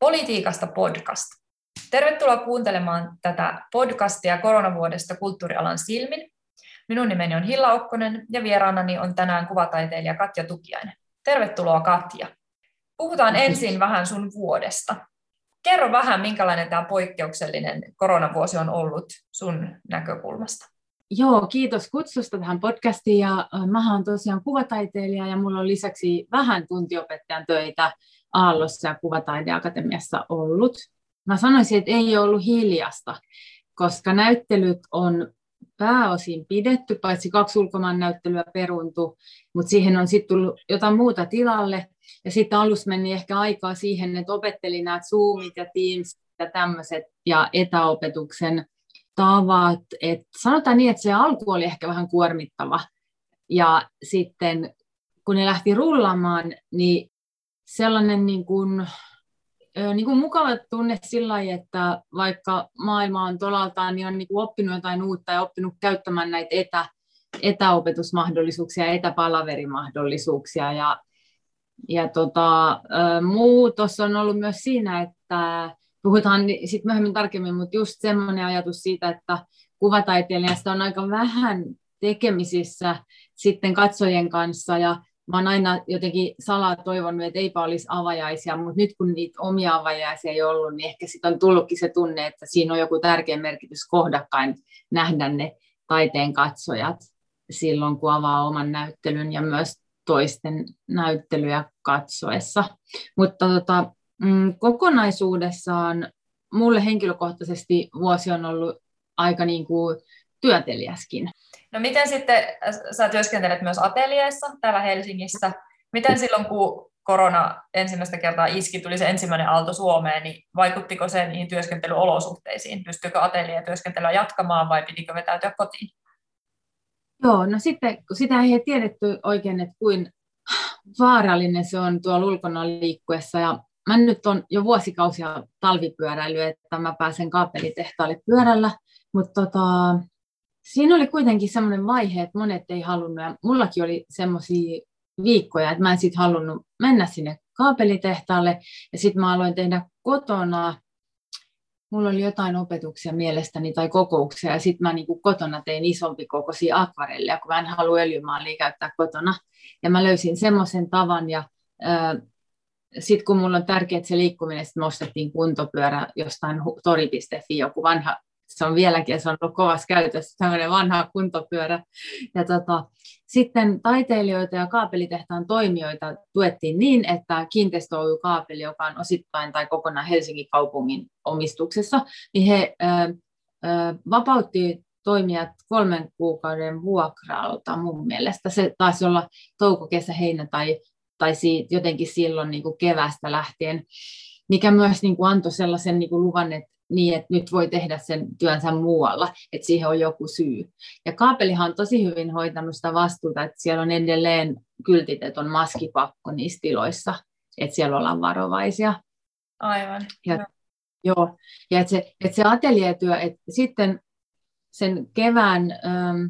Politiikasta podcast. Tervetuloa kuuntelemaan tätä podcastia koronavuodesta kulttuurialan silmin. Minun nimeni on Hilla Okkonen ja vieraanani on tänään kuvataiteilija Katja Tukiainen. Tervetuloa Katja. Puhutaan ensin vähän sun vuodesta. Kerro vähän, minkälainen tämä poikkeuksellinen koronavuosi on ollut sun näkökulmasta. Joo, kiitos kutsusta tähän podcastiin. Ja mä oon tosiaan kuvataiteilija ja mulla on lisäksi vähän tuntiopettajan töitä Aallossa ja Kuvataideakatemiassa ollut. Mä sanoisin, että ei ollut hiljasta, koska näyttelyt on pääosin pidetty, paitsi kaksi ulkomaan näyttelyä peruntu, mutta siihen on sitten tullut jotain muuta tilalle. Ja sitten alussa meni ehkä aikaa siihen, että opettelin nämä Zoomit ja Teams ja tämmöiset ja etäopetuksen tavat. Et sanotaan niin, että se alku oli ehkä vähän kuormittava. Ja sitten kun ne lähti rullaamaan, niin sellainen niin kuin, niin kuin mukava tunne sillä lailla, että vaikka maailma on tolaltaan, niin on niin kuin oppinut jotain uutta ja oppinut käyttämään näitä etä, etäopetusmahdollisuuksia ja etäpalaverimahdollisuuksia. Ja, ja tota, muutos on ollut myös siinä, että puhutaan sitten myöhemmin tarkemmin, mutta just semmoinen ajatus siitä, että kuvataiteilijasta on aika vähän tekemisissä sitten katsojien kanssa ja mä oon aina jotenkin salaa toivonut, että eipä olisi avajaisia, mutta nyt kun niitä omia avajaisia ei ollut, niin ehkä sitten on tullutkin se tunne, että siinä on joku tärkeä merkitys kohdakkain nähdä ne taiteen katsojat silloin, kun avaa oman näyttelyn ja myös toisten näyttelyjä katsoessa. Mutta tota, mm, kokonaisuudessaan mulle henkilökohtaisesti vuosi on ollut aika niin kuin työtelijäskin. No miten sitten, äh, sä työskentelet myös ateljeessa täällä Helsingissä, miten silloin kun korona ensimmäistä kertaa iski, tuli se ensimmäinen aalto Suomeen, niin vaikuttiko se niihin työskentelyolosuhteisiin? Pystyykö ateljeen työskentelyä jatkamaan vai pitikö vetäytyä kotiin? Joo, no sitten kun sitä ei tiedetty oikein, että kuin vaarallinen se on tuolla ulkona liikkuessa ja mä nyt on jo vuosikausia talvipyöräily, että mä pääsen kaapelitehtaalle pyörällä, mutta tota, siinä oli kuitenkin semmoinen vaihe, että monet ei halunnut, ja mullakin oli semmoisia viikkoja, että mä en sitten halunnut mennä sinne kaapelitehtaalle, ja sitten mä aloin tehdä kotona, mulla oli jotain opetuksia mielestäni tai kokouksia, ja sitten mä niinku kotona tein isompi kokoisia akvarelleja, kun mä en halua öljymaalia käyttää kotona, ja mä löysin semmoisen tavan, ja sitten kun mulla on tärkeää se liikkuminen, sitten nostettiin kuntopyörä jostain tori.fi, joku vanha se on vieläkin, se on ollut kovassa käytössä, tämmöinen vanha kuntopyörä. Ja tota, sitten taiteilijoita ja kaapelitehtaan toimijoita tuettiin niin, että kiinteistö kaapeli, joka on osittain tai kokonaan Helsingin kaupungin omistuksessa, niin he ö, ö, vapautti toimijat kolmen kuukauden vuokralta mun mielestä. Se taisi olla touko, kesä, heinä tai, tai siitä, jotenkin silloin niin kuin kevästä lähtien, mikä myös niin kuin antoi sellaisen niin kuin luvan, että niin, että nyt voi tehdä sen työnsä muualla, että siihen on joku syy. Ja kaapelihan on tosi hyvin hoitanut sitä vastuuta, että siellä on edelleen kyltit, että on maskipakko niissä tiloissa, että siellä ollaan varovaisia. Aivan. Ja, joo, ja että se, että se ateljeetyö, että sitten sen kevään ähm,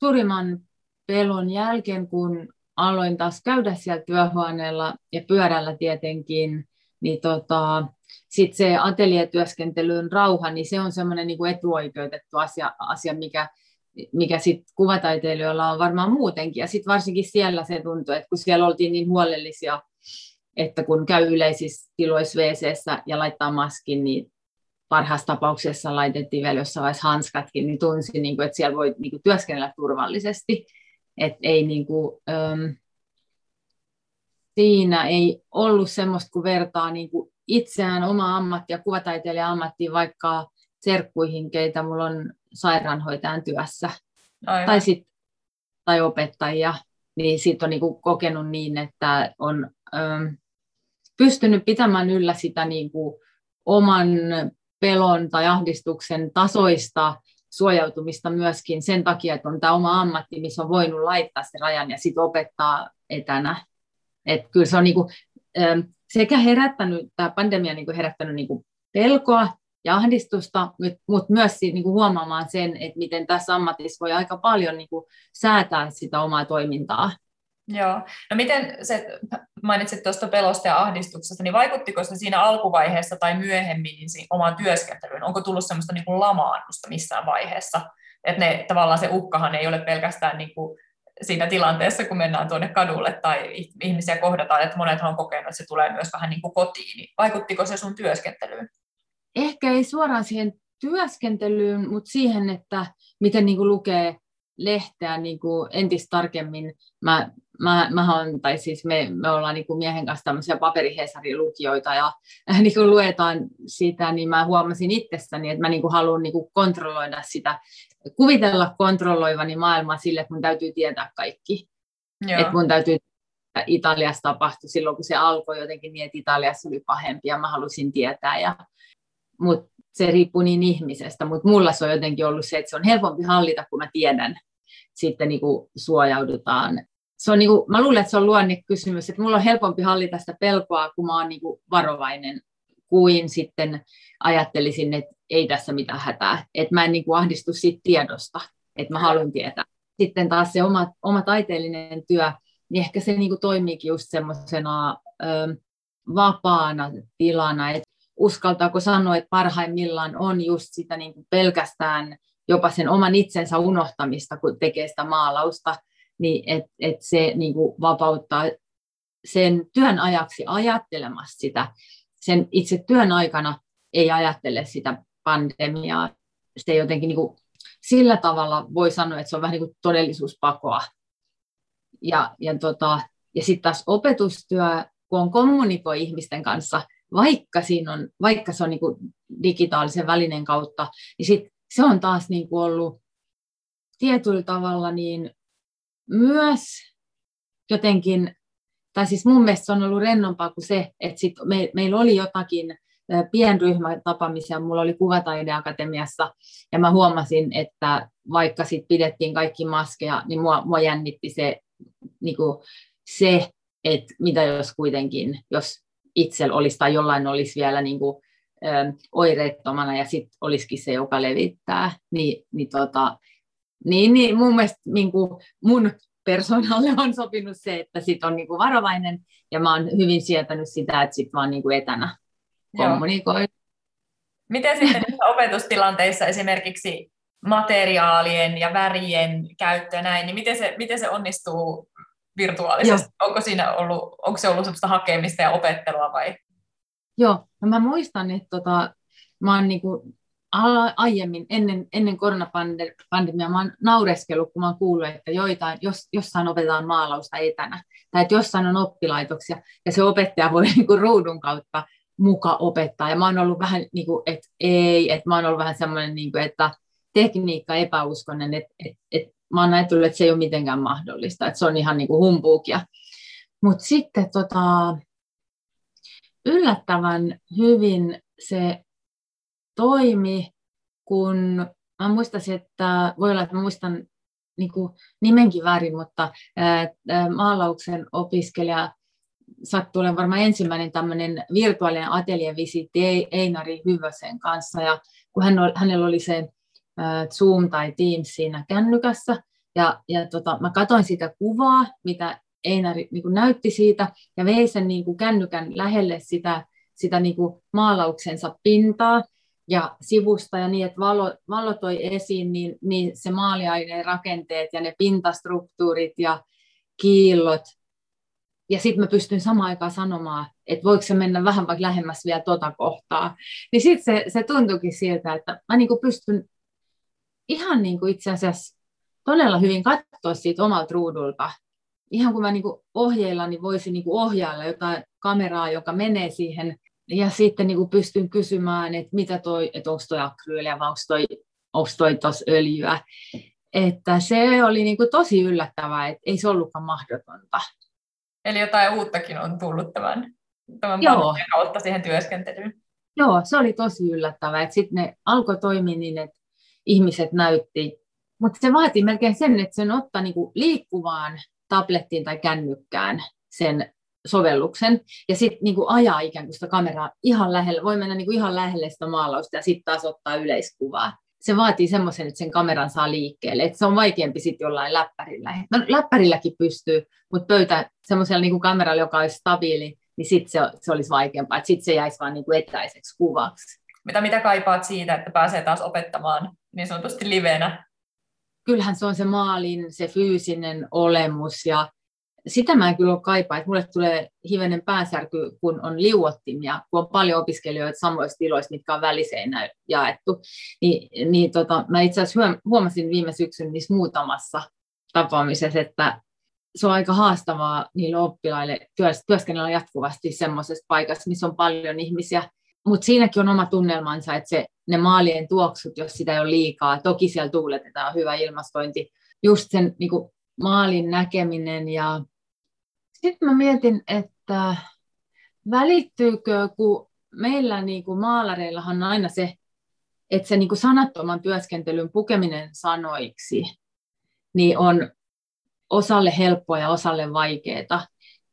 suurimman pelon jälkeen, kun aloin taas käydä siellä työhuoneella ja pyörällä tietenkin, niin tota, sitten se ateljeetyöskentelyn rauha, niin se on semmoinen niin kuin etuoikeutettu asia, asia mikä, mikä sit kuvataiteilijoilla on varmaan muutenkin. Ja sitten varsinkin siellä se tuntuu, että kun siellä oltiin niin huolellisia, että kun käy yleisissä tiloissa wc ja laittaa maskin, niin parhaassa tapauksessa laitettiin vielä jossain vaiheessa hanskatkin, niin tunsi, niin kuin, että siellä voi niin kuin, työskennellä turvallisesti. Että ei niin kuin, ähm, siinä ei ollut semmoista, kun vertaa niin kuin itseään oma ammattia, kuvataiteilijan ammattiin vaikka serkkuihin, keitä mulla on sairaanhoitajan työssä. Tai, sit, tai opettajia, niin siitä on niinku kokenut niin, että on ähm, pystynyt pitämään yllä sitä niinku oman pelon tai ahdistuksen tasoista suojautumista myöskin sen takia, että on tämä oma ammatti, missä on voinut laittaa se rajan ja sitten opettaa etänä. Et kyllä se on niinku, ähm, sekä herättänyt, tämä pandemia niin kuin herättänyt niin kuin pelkoa ja ahdistusta, mutta myös niin kuin huomaamaan sen, että miten tässä ammatissa voi aika paljon niin kuin säätää sitä omaa toimintaa. Joo. No miten se, mainitsit tuosta pelosta ja ahdistuksesta, niin vaikuttiko se siinä alkuvaiheessa tai myöhemmin niin omaan työskentelyyn? Onko tullut semmoista niin kuin lamaannusta missään vaiheessa? Että tavallaan se uhkahan ei ole pelkästään niin kuin siinä tilanteessa, kun mennään tuonne kadulle tai ihmisiä kohdataan, että monethan on kokenut, että se tulee myös vähän niin kuin kotiin. Niin vaikuttiko se sun työskentelyyn? Ehkä ei suoraan siihen työskentelyyn, mutta siihen, että miten niin kuin lukee lehteä niin kuin entistä tarkemmin. Mä, mä, mä on, tai siis me, me ollaan niin kuin miehen kanssa tämmöisiä paperihesarin-lukijoita ja äh, niin kuin luetaan sitä, niin mä huomasin itsessäni, että mä niin kuin haluan niin kuin kontrolloida sitä, kuvitella kontrolloivani maailmaa sille, että mun täytyy tietää kaikki. Joo. Että mun täytyy Italiassa tapahtui silloin, kun se alkoi jotenkin niin, että Italiassa oli pahempi ja mä halusin tietää. Ja, mutta se riippuu niin ihmisestä, mutta mulla se on jotenkin ollut se, että se on helpompi hallita, kun mä tiedän, sitten niin kuin suojaudutaan. Se on kuin, mä luulen, että se on luonnekysymys, että mulla on helpompi hallita sitä pelkoa, kun mä oon kuin varovainen, kuin sitten ajattelisin, että ei tässä mitään hätää. Että mä en kuin ahdistu siitä tiedosta, että mä haluan tietää. Sitten taas se oma, oma taiteellinen työ, niin ehkä se kuin toimiikin just semmoisena vapaana tilana, että uskaltaako sanoa, että parhaimmillaan on just sitä niin kuin pelkästään jopa sen oman itsensä unohtamista, kun tekee sitä maalausta, niin että et se niin kuin vapauttaa sen työn ajaksi ajattelemasta sitä. Sen itse työn aikana ei ajattele sitä pandemiaa. Se jotenkin niin kuin, sillä tavalla voi sanoa, että se on vähän niin kuin todellisuuspakoa. Ja, ja, tota, ja sitten taas opetustyö, kun on kommunikoi ihmisten kanssa, vaikka, siinä on, vaikka se on niin kuin digitaalisen välinen kautta, niin sit se on taas niin kuin ollut tietyllä tavalla niin myös jotenkin, tai siis mun mielestä se on ollut rennompaa kuin se, että sit me, meillä oli jotakin pienryhmätapaamisia, mulla oli Kuvataideakatemiassa, ja mä huomasin, että vaikka sit pidettiin kaikki maskeja, niin mua, mua jännitti se, niin kuin se, että mitä jos kuitenkin, jos itsellä olisi tai jollain olisi vielä niin kuin, oireettomana ja sitten olisikin se, joka levittää, niin, niin, tota, niin, niin mun mielestä niin kuin mun persoonalle on sopinut se, että sit on niin kuin varovainen ja mä oon hyvin sietänyt sitä, että sit vaan niin kuin etänä kommunikoi. Miten sitten opetustilanteissa esimerkiksi materiaalien ja värien käyttö ja näin, niin miten se, miten se onnistuu virtuaalisesti? Joo. Onko, siinä ollut, onko se ollut sellaista hakemista ja opettelua vai? Joo, no mä muistan, että tota, mä oon niinku aiemmin, ennen, ennen koronapandemiaa, mä oon naureskellut, kun mä oon kuullut, että joitain, jos, jossain opetetaan maalausta etänä, tai että jossain on oppilaitoksia, ja se opettaja voi niinku ruudun kautta muka opettaa. Ja mä oon ollut vähän niin kuin, että ei, että mä oon ollut vähän semmoinen, niin kuin, että tekniikka epäuskonen, että, että, että mä oon ajatellut, että se ei ole mitenkään mahdollista, että se on ihan niin kuin humpuukia. Mutta sitten tota, yllättävän hyvin se toimi, kun mä muistasin, että voi olla, että mä muistan niin kuin nimenkin väärin, mutta maalauksen opiskelija sattui olemaan varmaan ensimmäinen tämmöinen virtuaalinen ateljevisitti Einari Hyvösen kanssa, ja kun hän, hänellä oli se Zoom tai Teams siinä kännykässä, ja, ja tota, mä katsoin sitä kuvaa, mitä Einari niin kuin näytti siitä, ja vei sen niin kuin kännykän lähelle sitä, sitä niin kuin maalauksensa pintaa ja sivusta, ja niin, että valo, valo toi esiin niin, niin se maaliaineen rakenteet ja ne pintastruktuurit ja kiillot, ja sitten mä pystyn samaan aikaan sanomaan, että voiko se mennä vähän vaikka lähemmäs vielä tota kohtaa. Niin sitten se, se tuntuikin siltä, että mä niin pystyn ihan niin kuin itse asiassa todella hyvin katsoa siitä omalta ruudulta. Ihan kun mä niin ohjeilla, niin voisin niin ohjailla jotain kameraa, joka menee siihen, ja sitten niin pystyn kysymään, että mitä toi, että onko toi akryyliä vai onko toi, onko toi tos öljyä. Että se oli niin tosi yllättävää, että ei se ollutkaan mahdotonta. Eli jotain uuttakin on tullut tämän, tämän Joo. kautta siihen työskentelyyn. Joo, se oli tosi yllättävää. Sitten ne alkoi toimia niin, että ihmiset näytti. Mutta se vaatii melkein sen, että sen ottaa niinku liikkuvaan tablettiin tai kännykkään sen sovelluksen ja sitten niinku ajaa ikään kuin sitä kameraa ihan lähelle, voi mennä niinku ihan lähelle sitä maalausta ja sitten taas ottaa yleiskuvaa. se vaatii semmoisen, että sen kameran saa liikkeelle. Että se on vaikeampi sitten jollain läppärillä. No läppärilläkin pystyy, mutta pöytä semmoisella niin kameralla, joka olisi stabiili, niin sitten se, se olisi vaikeampaa. Sitten se jäisi vain niin etäiseksi kuvaksi. Mitä, mitä kaipaat siitä, että pääsee taas opettamaan niin sanotusti livenä? Kyllähän se on se maalin, se fyysinen olemus ja sitä mä en kyllä ole kaipaa, että mulle tulee hivenen päänsärky, kun on liuottimia, kun on paljon opiskelijoita samoissa tiloissa, mitkä on väliseinä jaettu. Niin, niin tota, mä itse asiassa huomasin viime syksyn niissä muutamassa tapaamisessa, että se on aika haastavaa niille oppilaille työskennellä jatkuvasti semmoisessa paikassa, missä on paljon ihmisiä. Mutta siinäkin on oma tunnelmansa, että se, ne maalien tuoksut, jos sitä ei ole liikaa, toki siellä tuuletetaan hyvä ilmastointi, just sen niin kuin, maalin näkeminen ja sitten mä mietin, että välittyykö, kun meillä niin kuin maalareillahan on aina se, että se niin kuin sanattoman työskentelyn pukeminen sanoiksi niin on osalle helppoa ja osalle vaikeaa.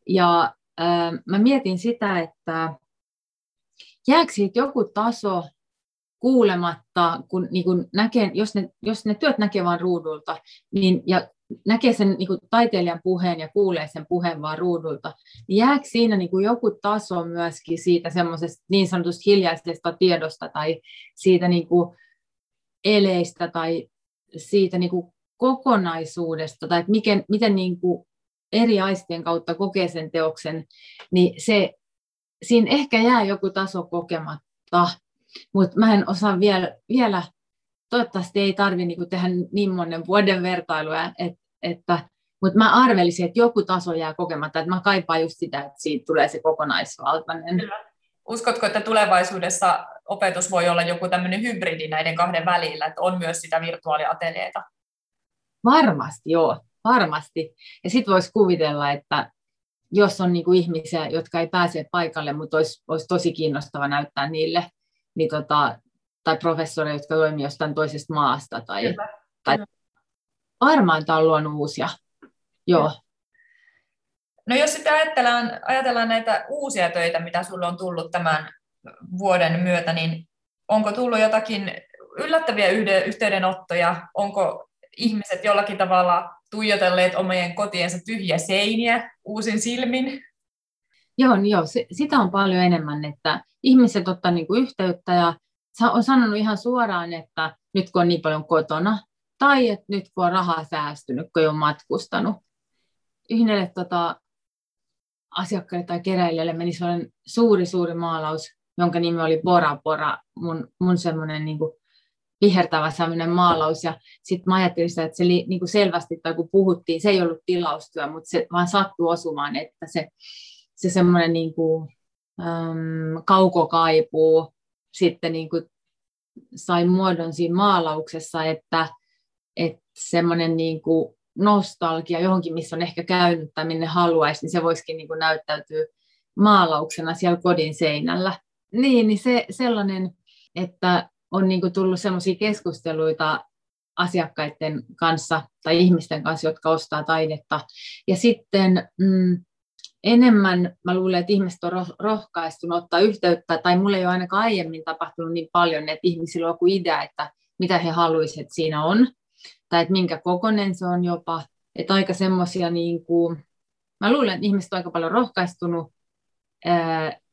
Ja ää, mä mietin sitä, että jääkö siitä joku taso kuulematta, kun niin kun näkee, jos, ne, jos ne työt näkee vain ruudulta, niin, ja näkee sen niin kuin taiteilijan puheen ja kuulee sen puheen vaan ruudulta, niin jääkö siinä niin kuin joku taso myöskin siitä semmoisesta niin sanotusta hiljaisesta tiedosta tai siitä niin kuin eleistä tai siitä niin kuin kokonaisuudesta tai miten, miten niin kuin eri aistien kautta kokee sen teoksen, niin se, siinä ehkä jää joku taso kokematta, mutta mä en osaa vielä, vielä toivottavasti ei tarvitse niin tehdä niin monen vuoden vertailua, että, että mutta mä arvelisin, että joku taso jää kokematta, että mä kaipaan just sitä, että siitä tulee se kokonaisvaltainen. Uskotko, että tulevaisuudessa opetus voi olla joku tämmöinen hybridi näiden kahden välillä, että on myös sitä virtuaaliatelieta? Varmasti, joo, varmasti. Ja sitten voisi kuvitella, että jos on niinku ihmisiä, jotka ei pääse paikalle, mutta olisi, olisi tosi kiinnostava näyttää niille, niin tota, tai professoreja, jotka toimivat jostain toisesta maasta. Tai, Kyllä. tai varmaan tämä on luonut uusia. Joo. No jos sitten ajatellaan, ajatellaan näitä uusia töitä, mitä sinulle on tullut tämän vuoden myötä, niin onko tullut jotakin yllättäviä yhteydenottoja? Onko ihmiset jollakin tavalla tuijotelleet omien kotiensa tyhjiä seiniä uusin silmin? Joo, niin joo se, sitä on paljon enemmän, että ihmiset ottaa niinku yhteyttä ja on sanonut ihan suoraan, että nyt kun on niin paljon kotona, tai että nyt kun on rahaa säästynyt, kun ei ole matkustanut. Yhdelle tota, asiakkaille tai keräilijälle meni sellainen suuri, suuri maalaus, jonka nimi oli Bora Bora, mun, mun semmoinen niin vihertävä semmoinen maalaus. Ja sitten mä ajattelin sitä, että se li, niin kuin selvästi, tai kun puhuttiin, se ei ollut tilaustyö, mutta se vaan sattui osumaan, että se, se semmoinen niin kuin, äm, kaukokaipuu, sitten niin kuin sai muodon siinä maalauksessa, että, että semmoinen niin kuin nostalgia johonkin, missä on ehkä käynyt tai minne haluaisi, niin se voisikin niin kuin näyttäytyä maalauksena siellä kodin seinällä. Niin, niin se sellainen, että on niin kuin tullut sellaisia keskusteluita asiakkaiden kanssa tai ihmisten kanssa, jotka ostaa taidetta. Ja sitten mm, enemmän mä luulen, että ihmiset on rohkaistunut ottaa yhteyttä, tai mulle ei ole ainakaan aiemmin tapahtunut niin paljon, että ihmisillä on joku idea, että mitä he haluaisivat, että siinä on, tai että minkä kokonen se on jopa, että aika semmoisia, niin kuin, mä luulen, että ihmiset on aika paljon rohkaistunut,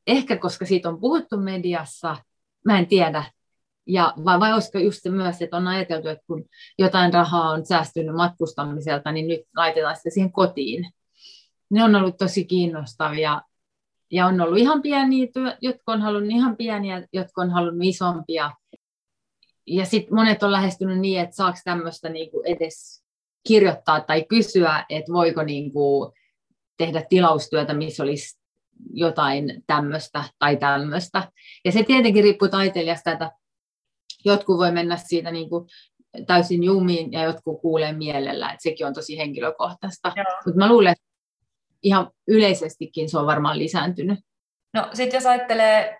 ehkä koska siitä on puhuttu mediassa, mä en tiedä, ja vai, vai olisiko just se myös, että on ajateltu, että kun jotain rahaa on säästynyt matkustamiselta, niin nyt laitetaan sitä siihen kotiin ne on ollut tosi kiinnostavia. Ja on ollut ihan pieniä, jotka on halunnut ihan pieniä, jotka on halunnut isompia. Ja sitten monet on lähestynyt niin, että saako tämmöistä niinku edes kirjoittaa tai kysyä, että voiko niinku tehdä tilaustyötä, missä olisi jotain tämmöistä tai tämmöistä. Ja se tietenkin riippuu taiteilijasta, että jotkut voi mennä siitä niin kuin täysin jumiin ja jotkut kuulee mielellä, että sekin on tosi henkilökohtaista. Mutta mä luulen, että ihan yleisestikin se on varmaan lisääntynyt. No sitten jos ajattelee,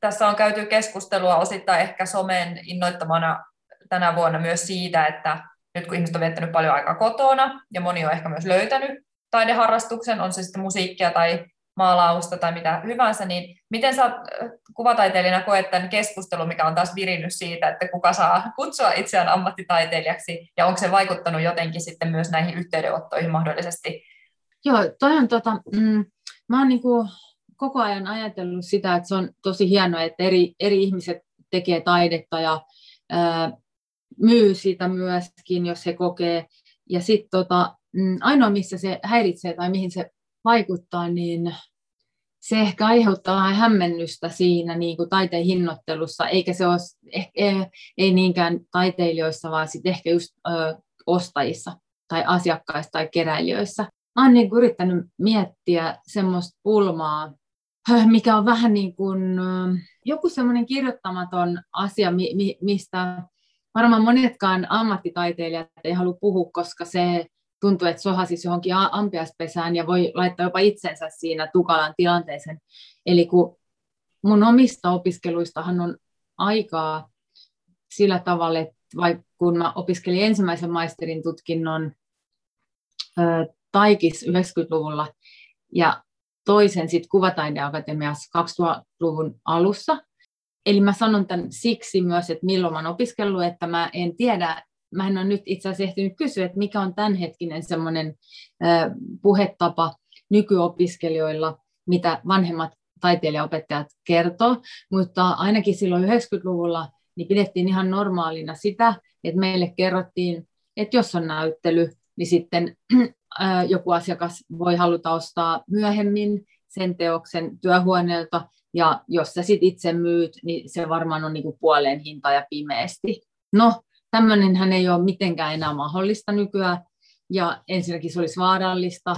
tässä on käyty keskustelua osittain ehkä somen innoittamana tänä vuonna myös siitä, että nyt kun ihmiset on viettänyt paljon aikaa kotona ja moni on ehkä myös löytänyt taideharrastuksen, on se sitten musiikkia tai maalausta tai mitä hyvänsä, niin miten sä kuvataiteilijana koet tämän keskustelun, mikä on taas virinnyt siitä, että kuka saa kutsua itseään ammattitaiteilijaksi, ja onko se vaikuttanut jotenkin sitten myös näihin yhteydenottoihin mahdollisesti? Joo, toi on tota, mm, mä oon niinku koko ajan ajatellut sitä, että se on tosi hienoa, että eri, eri ihmiset tekee taidetta ja ää, myy sitä myöskin, jos he kokee. Ja sitten tota, mm, ainoa, missä se häiritsee tai mihin se vaikuttaa, niin se ehkä aiheuttaa hämmennystä siinä niin kuin taiteen hinnoittelussa, eikä se ole eh, ei niinkään taiteilijoissa, vaan sitten ehkä just ö, ostajissa tai asiakkaissa tai keräilijöissä. Oon niin yrittänyt miettiä semmoista pulmaa, mikä on vähän niin kuin joku semmoinen kirjoittamaton asia, mistä varmaan monetkaan ammattitaiteilijat ei halua puhua, koska se tuntuu, että sohasisi johonkin ampiaspesään ja voi laittaa jopa itsensä siinä tukalan tilanteeseen. Eli kun mun omista opiskeluistahan on aikaa sillä tavalla, että kun mä opiskelin ensimmäisen maisterin tutkinnon Taikis 90-luvulla ja toisen sitten Kuvataideakatemiassa 2000-luvun alussa. Eli mä sanon tämän siksi myös, että milloin mä oon opiskellut, että mä en tiedä, mä en ole nyt itse asiassa ehtinyt kysyä, että mikä on tämänhetkinen semmoinen puhetapa nykyopiskelijoilla, mitä vanhemmat taiteilijaopettajat kertoo, mutta ainakin silloin 90-luvulla niin pidettiin ihan normaalina sitä, että meille kerrottiin, että jos on näyttely, niin sitten joku asiakas voi haluta ostaa myöhemmin sen teoksen työhuoneelta, ja jos sä sit itse myyt, niin se varmaan on niinku puoleen hinta ja pimeästi. No, tämmöinenhän ei ole mitenkään enää mahdollista nykyään, ja ensinnäkin se olisi vaarallista.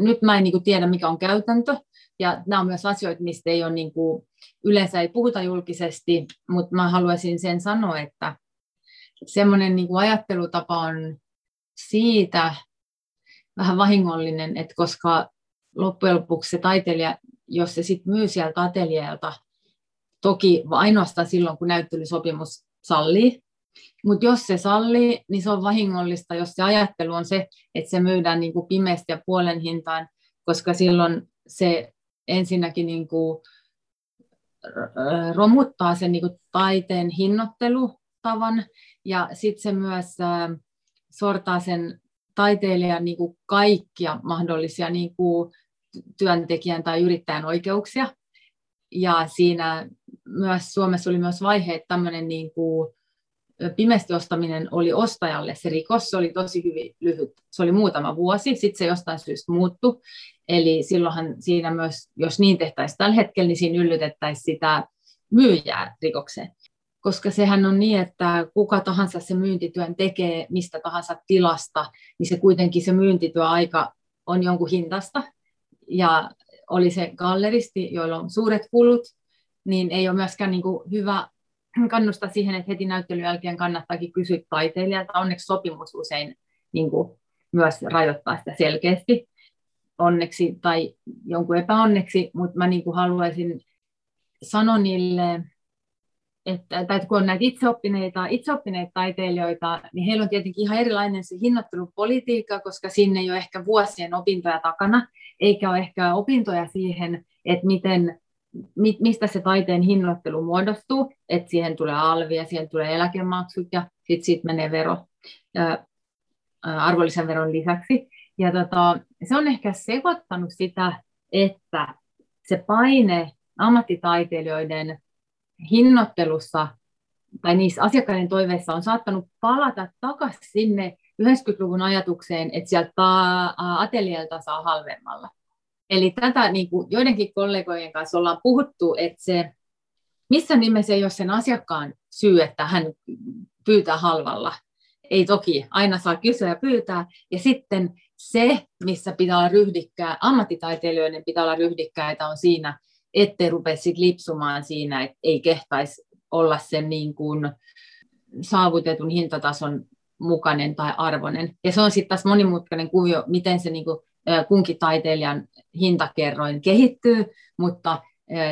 Nyt mä en niinku tiedä, mikä on käytäntö, ja nämä on myös asioita, mistä ei ole niinku, yleensä ei puhuta julkisesti, mutta mä haluaisin sen sanoa, että semmoinen niinku ajattelutapa on siitä vähän vahingollinen, että koska loppujen lopuksi se taiteilija, jos se sitten myy sieltä ateljeelta, toki ainoastaan silloin, kun näyttelysopimus sallii, mutta jos se sallii, niin se on vahingollista, jos se ajattelu on se, että se myydään niin kuin pimeästi ja puolen hintaan, koska silloin se ensinnäkin niin kuin romuttaa sen niin kuin taiteen hinnoittelutavan ja sitten se myös sortaa sen taiteilijan niin kuin kaikkia mahdollisia niin kuin työntekijän tai yrittäjän oikeuksia. Ja siinä myös Suomessa oli myös vaihe, että tämmöinen niin kuin pimeästi ostaminen oli ostajalle se rikos, se oli tosi hyvin lyhyt, se oli muutama vuosi, sitten se jostain syystä muuttui, eli silloinhan siinä myös, jos niin tehtäisiin tällä hetkellä, niin siinä yllytettäisiin sitä myyjää rikokseen koska sehän on niin, että kuka tahansa se myyntityön tekee mistä tahansa tilasta, niin se kuitenkin se myyntityöaika on jonkun hintasta. Ja oli se galleristi, joilla on suuret kulut, niin ei ole myöskään niin kuin hyvä kannustaa siihen, että heti näyttelyn jälkeen kannattaakin kysyä taiteilijalta. Onneksi sopimus usein niin kuin myös rajoittaa sitä selkeästi onneksi tai jonkun epäonneksi, mutta mä niin kuin haluaisin sanoa niille että, tai kun on näitä itseoppineita, itseoppineita taiteilijoita, niin heillä on tietenkin ihan erilainen se hinnoittelupolitiikka, koska sinne ei ole ehkä vuosien opintoja takana, eikä ole ehkä opintoja siihen, että miten, mistä se taiteen hinnoittelu muodostuu, että siihen tulee alvi ja siihen tulee eläkemaksut ja sitten siitä menee vero ja, arvonlisäveron lisäksi. Ja tota, se on ehkä sekoittanut sitä, että se paine ammattitaiteilijoiden hinnoittelussa tai niissä asiakkaiden toiveissa on saattanut palata takaisin sinne 90-luvun ajatukseen, että sieltä atelielta saa halvemmalla. Eli tätä niin kuin joidenkin kollegojen kanssa ollaan puhuttu, että se missä nimessä ei ole sen asiakkaan syy, että hän pyytää halvalla. Ei toki, aina saa kysyä ja pyytää. Ja sitten se, missä pitää olla ryhdikkää, ammattitaiteilijoiden pitää olla ryhdikkäitä, on siinä, ettei rupea sit lipsumaan siinä, että ei kehtaisi olla sen niin kuin saavutetun hintatason mukainen tai arvoinen. Ja se on sitten taas monimutkainen kuvio, miten se niin kuin kunkin taiteilijan hintakerroin kehittyy, mutta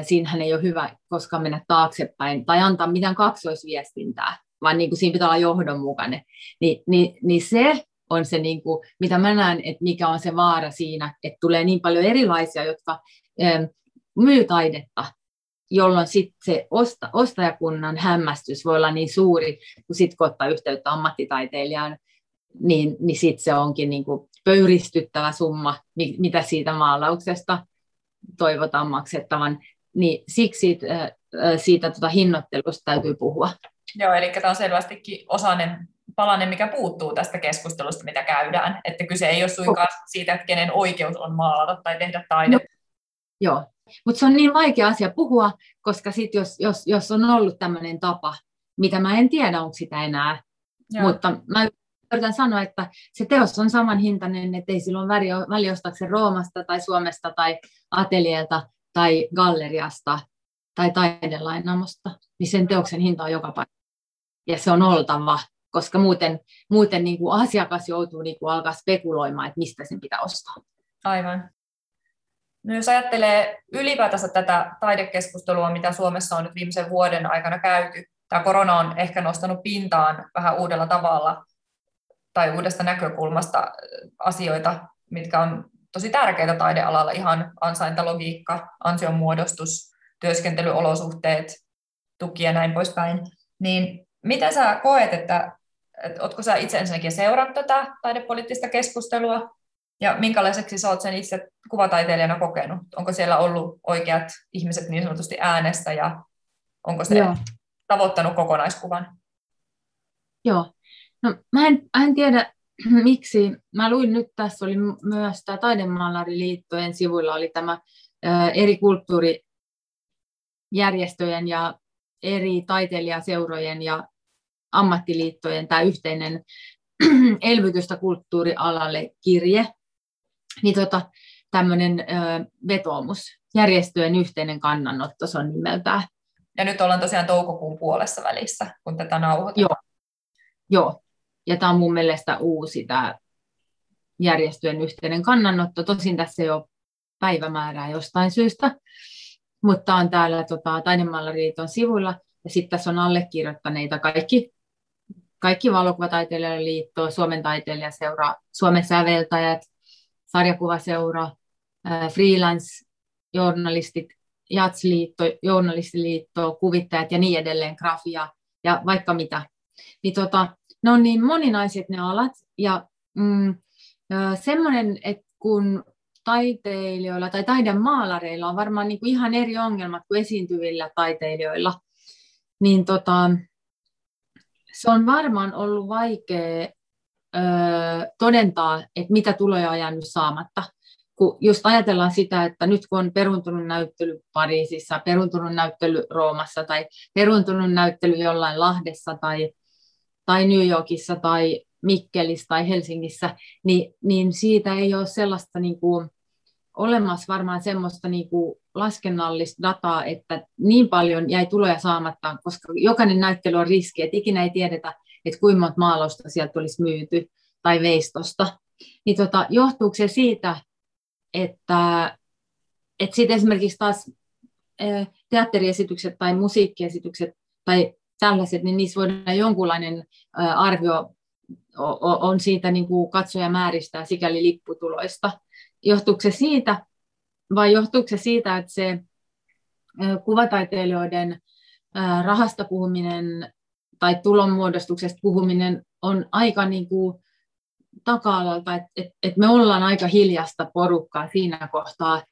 siinähän ei ole hyvä koskaan mennä taaksepäin tai antaa mitään kaksoisviestintää, vaan niin kuin siinä pitää olla johdonmukainen. Ni, niin, niin se on se, niin kuin, mitä mä näen, että mikä on se vaara siinä, että tulee niin paljon erilaisia, jotka myy taidetta, jolloin sit se osta, ostajakunnan hämmästys voi olla niin suuri, kun sitten kun ottaa yhteyttä ammattitaiteilijaan, niin, niin sitten se onkin niin kuin pöyristyttävä summa, mitä siitä maalauksesta toivotaan maksettavan. Niin siksi siitä, siitä tuota hinnoittelusta täytyy puhua. Joo, eli tämä on selvästikin osainen palanen, mikä puuttuu tästä keskustelusta, mitä käydään. Että kyse ei ole suinkaan siitä, että kenen oikeus on maalata tai tehdä taidetta. No, joo, mutta se on niin vaikea asia puhua, koska sit jos, jos, jos on ollut tämmöinen tapa, mitä mä en tiedä, onko sitä enää, Joo. mutta mä yritän sanoa, että se teos on saman hintainen, että ei silloin väli ostako se Roomasta tai Suomesta tai atelielta tai galleriasta tai taidelainamosta, niin sen teoksen hinta on joka paikka. Ja se on oltava, koska muuten, muuten niin kuin asiakas joutuu niin kuin alkaa spekuloimaan, että mistä sen pitää ostaa. Aivan. No jos ajattelee ylipäätänsä tätä taidekeskustelua, mitä Suomessa on nyt viimeisen vuoden aikana käyty, tämä korona on ehkä nostanut pintaan vähän uudella tavalla tai uudesta näkökulmasta asioita, mitkä on tosi tärkeitä taidealalla, ihan ansaintalogiikka, ansionmuodostus, työskentelyolosuhteet, tuki ja näin poispäin. Niin miten sä koet, että, että ootko sä itse ensinnäkin seurannut tätä taidepoliittista keskustelua ja minkälaiseksi sä oot sen itse kuvataiteilijana kokenut? Onko siellä ollut oikeat ihmiset niin sanotusti äänestä ja onko se Joo. tavoittanut kokonaiskuvan? Joo. No, mä en, en tiedä, miksi. Mä luin nyt, tässä oli myös tämä Taidemaalariliittojen sivuilla oli tämä ää, eri kulttuurijärjestöjen ja eri taiteilijaseurojen ja ammattiliittojen tämä yhteinen elvytystä kulttuurialalle kirje, niin tota, tämmöinen vetoomus, järjestöjen yhteinen kannanotto, se on nimeltään. Ja nyt ollaan tosiaan toukokuun puolessa välissä, kun tätä nauhoitetaan. Joo, Joo. ja tämä on mun mielestä uusi tämä järjestöjen yhteinen kannanotto. Tosin tässä ei ole päivämäärää jostain syystä, mutta on täällä tota, Taidemaalariiton sivuilla, ja sitten tässä on allekirjoittaneita kaikki, kaikki valokuvataiteilijoiden liitto, Suomen taiteilijaseura, Suomen säveltäjät, sarjakuvaseura, freelance-journalistit, Jatsliitto, journalistiliitto, kuvittajat ja niin edelleen, grafia ja vaikka mitä. Niin tota, ne on niin moninaiset ne alat ja mm, semmoinen, että kun taiteilijoilla tai taidemaalareilla on varmaan niin kuin ihan eri ongelmat kuin esiintyvillä taiteilijoilla, niin tota, se on varmaan ollut vaikea todentaa, että mitä tuloja on jäänyt saamatta. Kun just ajatellaan sitä, että nyt kun on peruntunut näyttely Pariisissa, peruntunut näyttely Roomassa tai peruntunut näyttely jollain Lahdessa tai, tai New Yorkissa tai Mikkelissä tai Helsingissä, niin, niin siitä ei ole sellaista niin kuin, olemassa varmaan semmoista niin kuin laskennallista dataa, että niin paljon jäi tuloja saamatta, koska jokainen näyttely on riski, että ikinä ei tiedetä, että kuinka monta maalausta sieltä olisi myyty tai veistosta. Niin tota, johtuuko se siitä, että, että siitä esimerkiksi taas teatteriesitykset tai musiikkiesitykset tai tällaiset, niin niissä voidaan jonkunlainen arvio on siitä niin kuin katsojamääristä sikäli lipputuloista. Johtuuko se siitä, vai johtuuko se siitä, että se kuvataiteilijoiden rahasta puhuminen tai tulonmuodostuksesta puhuminen on aika niin kuin taka-alalta, että et, et me ollaan aika hiljasta porukkaa siinä kohtaa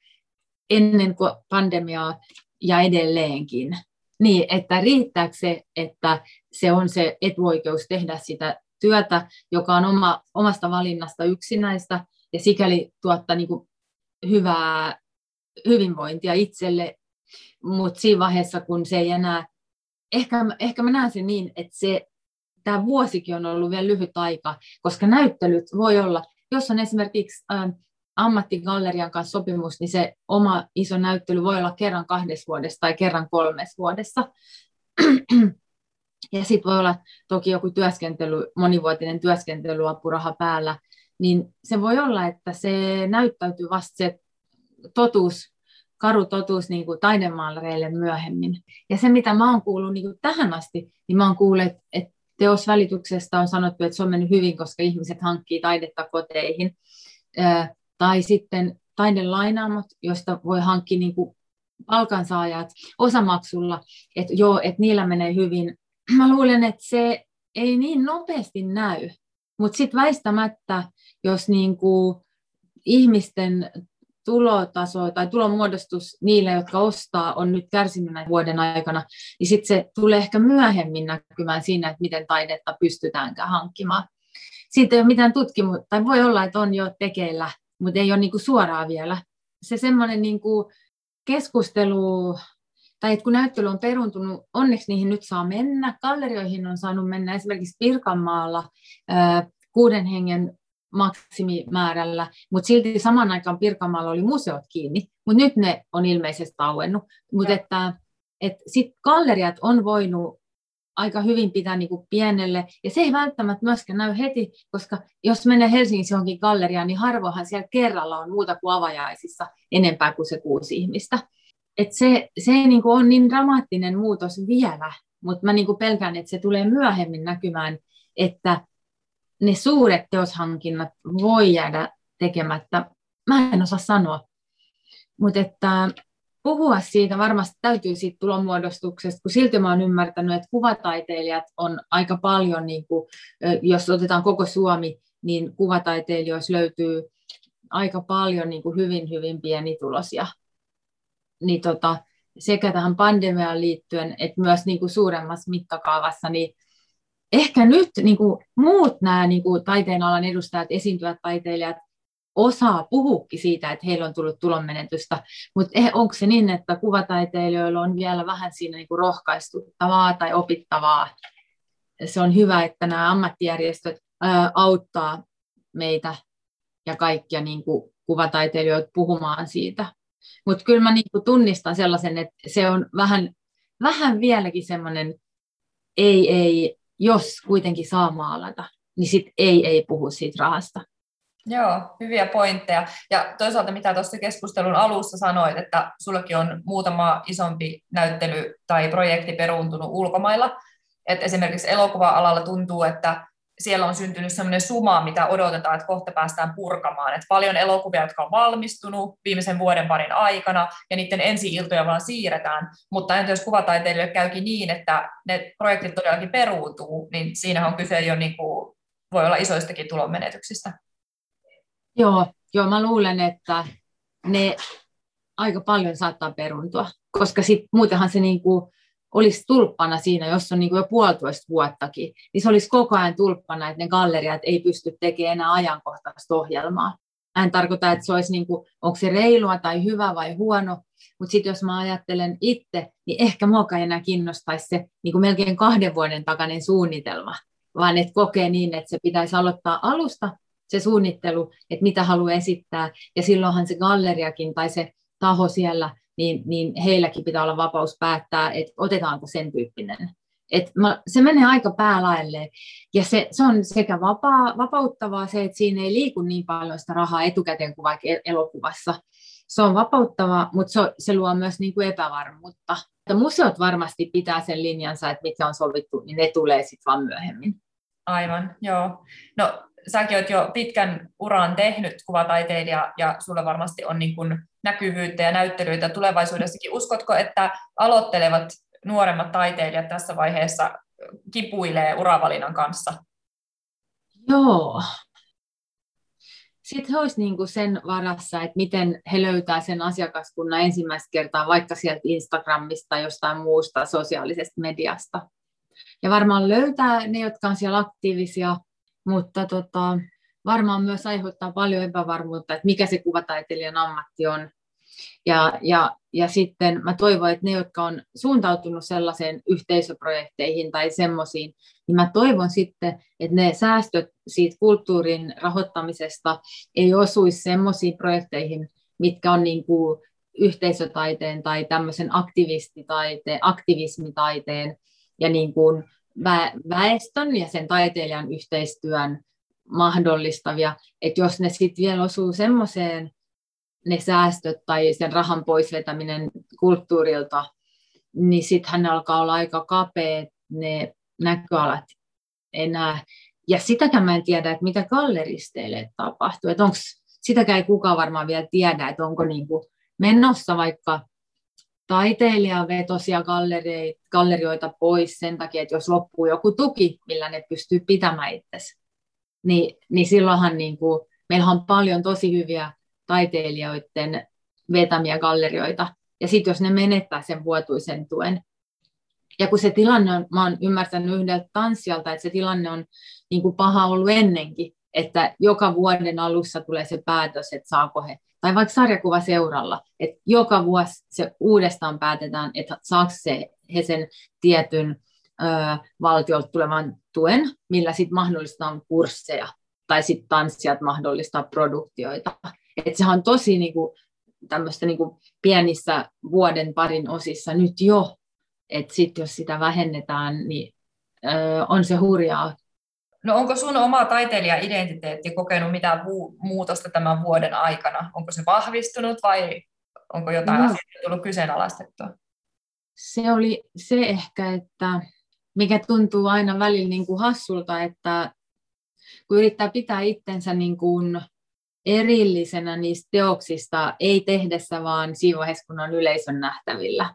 ennen kuin pandemiaa ja edelleenkin. Niin, että riittääkö se, että se on se etuoikeus tehdä sitä työtä, joka on oma, omasta valinnasta yksinäistä ja sikäli tuottaa niin kuin hyvää hyvinvointia itselle, mutta siinä vaiheessa, kun se ei enää ehkä, ehkä mä näen sen niin, että se, tämä vuosikin on ollut vielä lyhyt aika, koska näyttelyt voi olla, jos on esimerkiksi äh, ammattigallerian kanssa sopimus, niin se oma iso näyttely voi olla kerran kahdessa vuodessa tai kerran kolmessa vuodessa. ja sitten voi olla toki joku työskentely, monivuotinen työskentelyapuraha päällä, niin se voi olla, että se näyttäytyy vasta se totuus karu totuus niin kuin taidemaalareille myöhemmin. Ja se, mitä mä oon kuullut niin kuin tähän asti, niin mä oon kuullut, että, teosvälityksestä on sanottu, että se on mennyt hyvin, koska ihmiset hankkii taidetta koteihin. Tai sitten taidelainaamot, joista voi hankkia niin kuin palkansaajat osamaksulla, että joo, että niillä menee hyvin. Mä luulen, että se ei niin nopeasti näy, mutta sitten väistämättä, jos niin kuin ihmisten tulotaso tai tulonmuodostus niille, jotka ostaa, on nyt kärsinyt näin vuoden aikana, niin sitten se tulee ehkä myöhemmin näkymään siinä, että miten taidetta pystytäänkään hankkimaan. Siitä ei ole mitään tutkimusta, tai voi olla, että on jo tekeillä, mutta ei ole niin kuin suoraan vielä. Se semmoinen niin kuin keskustelu, tai että kun näyttely on peruntunut, onneksi niihin nyt saa mennä. Gallerioihin on saanut mennä esimerkiksi Pirkanmaalla kuuden hengen maksimimäärällä, mutta silti saman aikaan Pirkanmaalla oli museot kiinni, mutta nyt ne on ilmeisesti auennut. Mutta että, että sit galleriat on voinut aika hyvin pitää niin kuin pienelle, ja se ei välttämättä myöskään näy heti, koska jos menee Helsingissä johonkin galleriaan, niin harvoinhan siellä kerralla on muuta kuin avajaisissa enempää kuin se kuusi ihmistä. Et se, se ei niin kuin ole niin dramaattinen muutos vielä, mutta mä niin kuin pelkään, että se tulee myöhemmin näkymään, että ne suuret teoshankinnat voi jäädä tekemättä. Mä en osaa sanoa. Mutta että puhua siitä varmasti täytyy siitä tulonmuodostuksesta, kun silti mä oon ymmärtänyt, että kuvataiteilijat on aika paljon, niin kuin, jos otetaan koko Suomi, niin kuvataiteilijoissa löytyy aika paljon niin kuin hyvin, hyvin pienituloisia. Niin tota, sekä tähän pandemiaan liittyen, että myös niin kuin suuremmassa mittakaavassa, niin ehkä nyt niin kuin muut nämä niin kuin taiteen alan edustajat, esiintyvät taiteilijat, osaa puhukin siitä, että heillä on tullut tulonmenetystä, mutta eh, onko se niin, että kuvataiteilijoilla on vielä vähän siinä niin kuin rohkaistuttavaa tai opittavaa? Se on hyvä, että nämä ammattijärjestöt auttaa meitä ja kaikkia niin kuin kuvataiteilijoita puhumaan siitä. Mutta kyllä mä niin kuin tunnistan sellaisen, että se on vähän, vähän vieläkin semmoinen ei, ei, jos kuitenkin saa maalata, niin sitten ei, ei puhu siitä rahasta. Joo, hyviä pointteja. Ja toisaalta mitä tuossa keskustelun alussa sanoit, että sullakin on muutama isompi näyttely tai projekti peruuntunut ulkomailla. Et esimerkiksi elokuva-alalla tuntuu, että siellä on syntynyt sellainen suma, mitä odotetaan, että kohta päästään purkamaan. Et paljon elokuvia, jotka on valmistunut viimeisen vuoden parin aikana, ja niiden ensi-iltoja vaan siirretään. Mutta entä jos kuvataiteilijoille käykin niin, että ne projektit todellakin peruutuu, niin siinä on kyse jo niin kuin, voi olla isoistakin tulonmenetyksistä. Joo, joo, mä luulen, että ne aika paljon saattaa peruntua, koska sit muutenhan se niinku olisi tulppana siinä, jos on niinku jo puolitoista vuottakin, niin se olisi koko ajan tulppana, että ne galleriat ei pysty tekemään enää ajankohtaista ohjelmaa. Mä en tarkoita, että se olisi, niinku, onko se reilua tai hyvä vai huono, mutta sitten jos mä ajattelen itse, niin ehkä ei enää kiinnostaisi se niinku melkein kahden vuoden takainen suunnitelma, vaan että kokee niin, että se pitäisi aloittaa alusta se suunnittelu, että mitä haluaa esittää, ja silloinhan se galleriakin tai se taho siellä, niin, niin heilläkin pitää olla vapaus päättää, että otetaanko sen tyyppinen. Et mä, se menee aika päälaelleen, ja se, se on sekä vapaa, vapauttavaa se, että siinä ei liiku niin paljon sitä rahaa etukäteen kuin vaikka elokuvassa. Se on vapauttavaa, mutta se, se luo myös niin kuin epävarmuutta. Että museot varmasti pitää sen linjansa, että mitkä on sovittu, niin ne tulee sitten vaan myöhemmin. Aivan, joo. No säkin olet jo pitkän uran tehnyt kuvataiteilija ja sulla varmasti on niin kuin näkyvyyttä ja näyttelyitä tulevaisuudessakin. Uskotko, että aloittelevat nuoremmat taiteilijat tässä vaiheessa kipuilee uravalinnan kanssa? Joo. Sitten he olisivat niin kuin sen varassa, että miten he löytää sen asiakaskunnan ensimmäistä kertaa vaikka sieltä Instagramista tai jostain muusta sosiaalisesta mediasta. Ja varmaan löytää ne, jotka on siellä aktiivisia, mutta tota, varmaan myös aiheuttaa paljon epävarmuutta, että mikä se kuvataiteilijan ammatti on. Ja, ja, ja sitten mä toivon, että ne, jotka on suuntautunut sellaiseen yhteisöprojekteihin tai semmoisiin, niin mä toivon sitten, että ne säästöt siitä kulttuurin rahoittamisesta ei osuisi semmoisiin projekteihin, mitkä on niin kuin yhteisötaiteen tai tämmöisen aktivistitaiteen, aktivismitaiteen ja niin kuin väestön ja sen taiteilijan yhteistyön mahdollistavia, että jos ne sitten vielä osuu semmoiseen, ne säästöt tai sen rahan poisvetäminen kulttuurilta, niin sitten hän alkaa olla aika kapeat ne näköalat. enää. Ja sitäkään mä en tiedä, että mitä galleristeille tapahtuu. Että onko, sitäkään ei kukaan varmaan vielä tiedä, että onko niin kuin menossa vaikka taiteilijavetosia gallerioita pois sen takia, että jos loppuu joku tuki, millä ne pystyy pitämään itsensä, niin, niin silloinhan niin kuin, meillä on paljon tosi hyviä taiteilijoiden vetämiä gallerioita. Ja sitten jos ne menettää sen vuotuisen tuen, ja kun se tilanne on, mä oon ymmärtänyt yhdeltä tanssijalta, että se tilanne on niin kuin paha ollut ennenkin, että joka vuoden alussa tulee se päätös, että saako he, tai vaikka sarjakuva seuralla, että joka vuosi se uudestaan päätetään, että saako se, he sen tietyn ö, valtiolta tulevan tuen, millä sitten mahdollistetaan kursseja, tai sitten tanssijat mahdollistaa produktioita. Että sehän on tosi niin kuin, tämmöistä niin kuin pienissä vuoden parin osissa nyt jo, että sitten jos sitä vähennetään, niin ö, on se hurjaa. No onko sun oma taiteilija-identiteetti kokenut mitään muutosta tämän vuoden aikana? Onko se vahvistunut vai onko jotain no. asioita tullut kyseenalaistettua? Se oli se ehkä, että mikä tuntuu aina välillä niin kuin hassulta, että kun yrittää pitää itsensä niin kuin erillisenä niistä teoksista, ei tehdessä vaan siinä vaiheessa, kun on yleisön nähtävillä,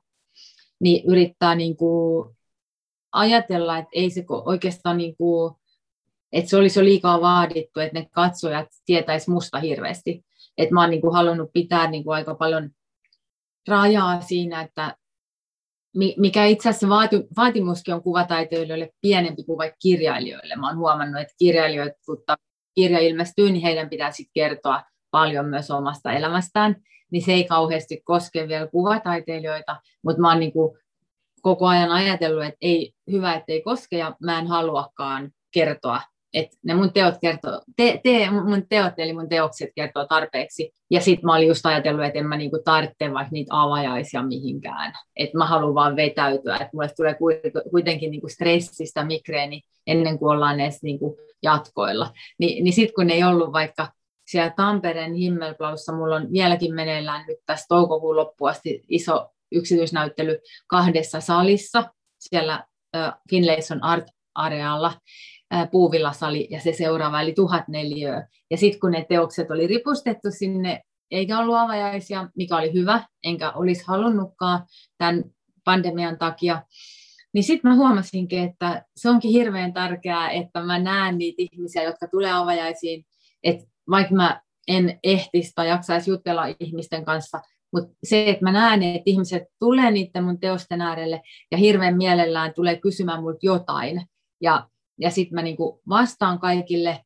niin yrittää niin kuin ajatella, että ei se oikeastaan niin kuin, että se olisi jo liikaa vaadittu, että ne katsojat tietäisi musta hirveästi. Että mä oon niin kuin halunnut pitää niin kuin aika paljon rajaa siinä, että mikä itse asiassa vaati, vaatimuskin on kuvataiteilijoille pienempi kuin vaikka kirjailijoille. Mä oon huomannut, että kirjailijoille, kun kirja ilmestyy, niin heidän pitää sitten kertoa paljon myös omasta elämästään niin se ei kauheasti koske vielä kuvataiteilijoita, mutta mä oon niin kuin koko ajan ajatellut, että ei, hyvä, että ei koske ja mä en haluakaan kertoa, että ne mun teot kertoo, te, te, mun teot eli mun teokset kertoo tarpeeksi. Ja sitten mä olin just ajatellut, että en mä niinku tarvitse vaikka niitä avajaisia mihinkään. Että mä haluan vaan vetäytyä, että mulle tulee kuitenkin niinku stressistä migreeni ennen kuin ollaan edes niinku jatkoilla. Ni, niin sitten kun ei ollut vaikka siellä Tampereen Himmelblaussa mulla on vieläkin meneillään nyt tässä toukokuun loppuun asti iso yksityisnäyttely kahdessa salissa siellä Finlayson Art Arealla, puuvillasali ja se seuraava eli tuhat neliöä. Ja sitten kun ne teokset oli ripustettu sinne, eikä ollut avajaisia, mikä oli hyvä, enkä olisi halunnutkaan tämän pandemian takia, niin sitten mä huomasinkin, että se onkin hirveän tärkeää, että mä näen niitä ihmisiä, jotka tulee avajaisiin, että vaikka mä en ehtisi tai jaksaisi jutella ihmisten kanssa, mutta se, että mä näen, että ihmiset tulee niiden mun teosten äärelle ja hirveän mielellään tulee kysymään multa jotain. Ja, ja sitten mä niinku vastaan kaikille,